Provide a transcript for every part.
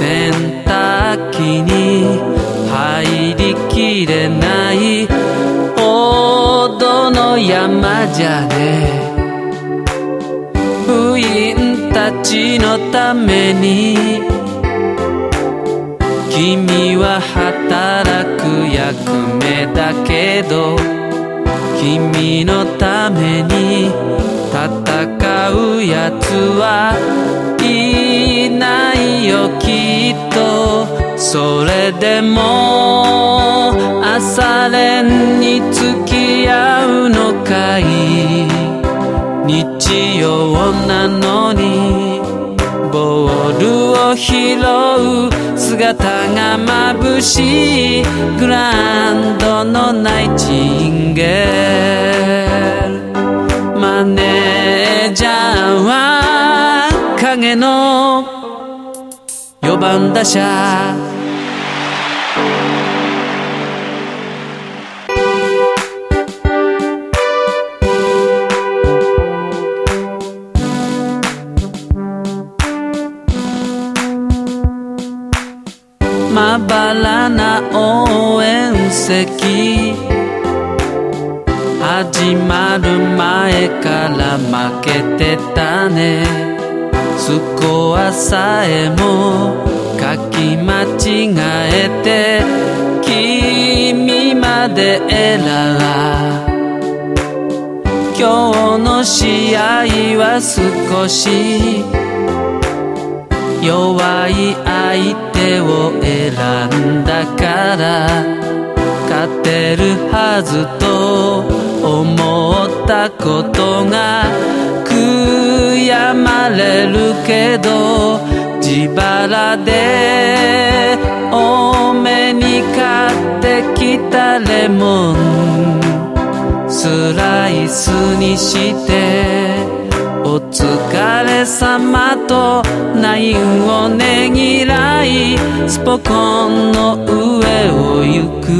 洗濯機に入りきれないほどの山じゃね。部員たちのために。君は働く役目だけど。君のために戦うやつはいいよきっと。それでも朝練に付き合うのかい。日曜なのにボールを拾う姿が眩しいグランドのナイチンゲール。マネージャーは影の番打者まばらな応援席。始まる前から負けてたね。スコアさえも書き間違えて君までエラー今日の試合は少し弱い相手を選んだから。勝てるはずと思ったことがけど自腹で多めに買ってきたレモンスライスにしてお疲れ様とナインをねぎらいスポコンの上を行く。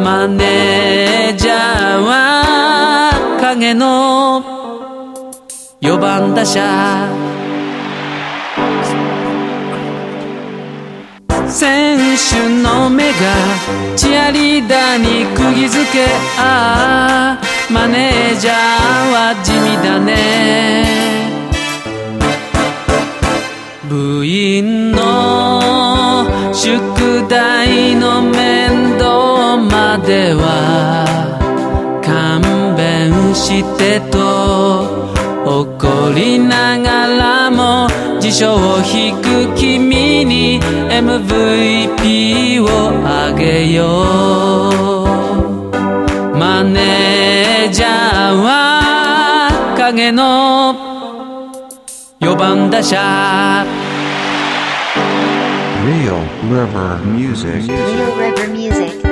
マネージャーは影の4番打者選手の目がチアリーダーに釘付けああマネージャーは地味だね。部員の宿題の面倒までは勘弁してと。怒りながらも辞書を引く君に MVP をあげようマネージャーは影の4番打者 Real River Music. Real River Music.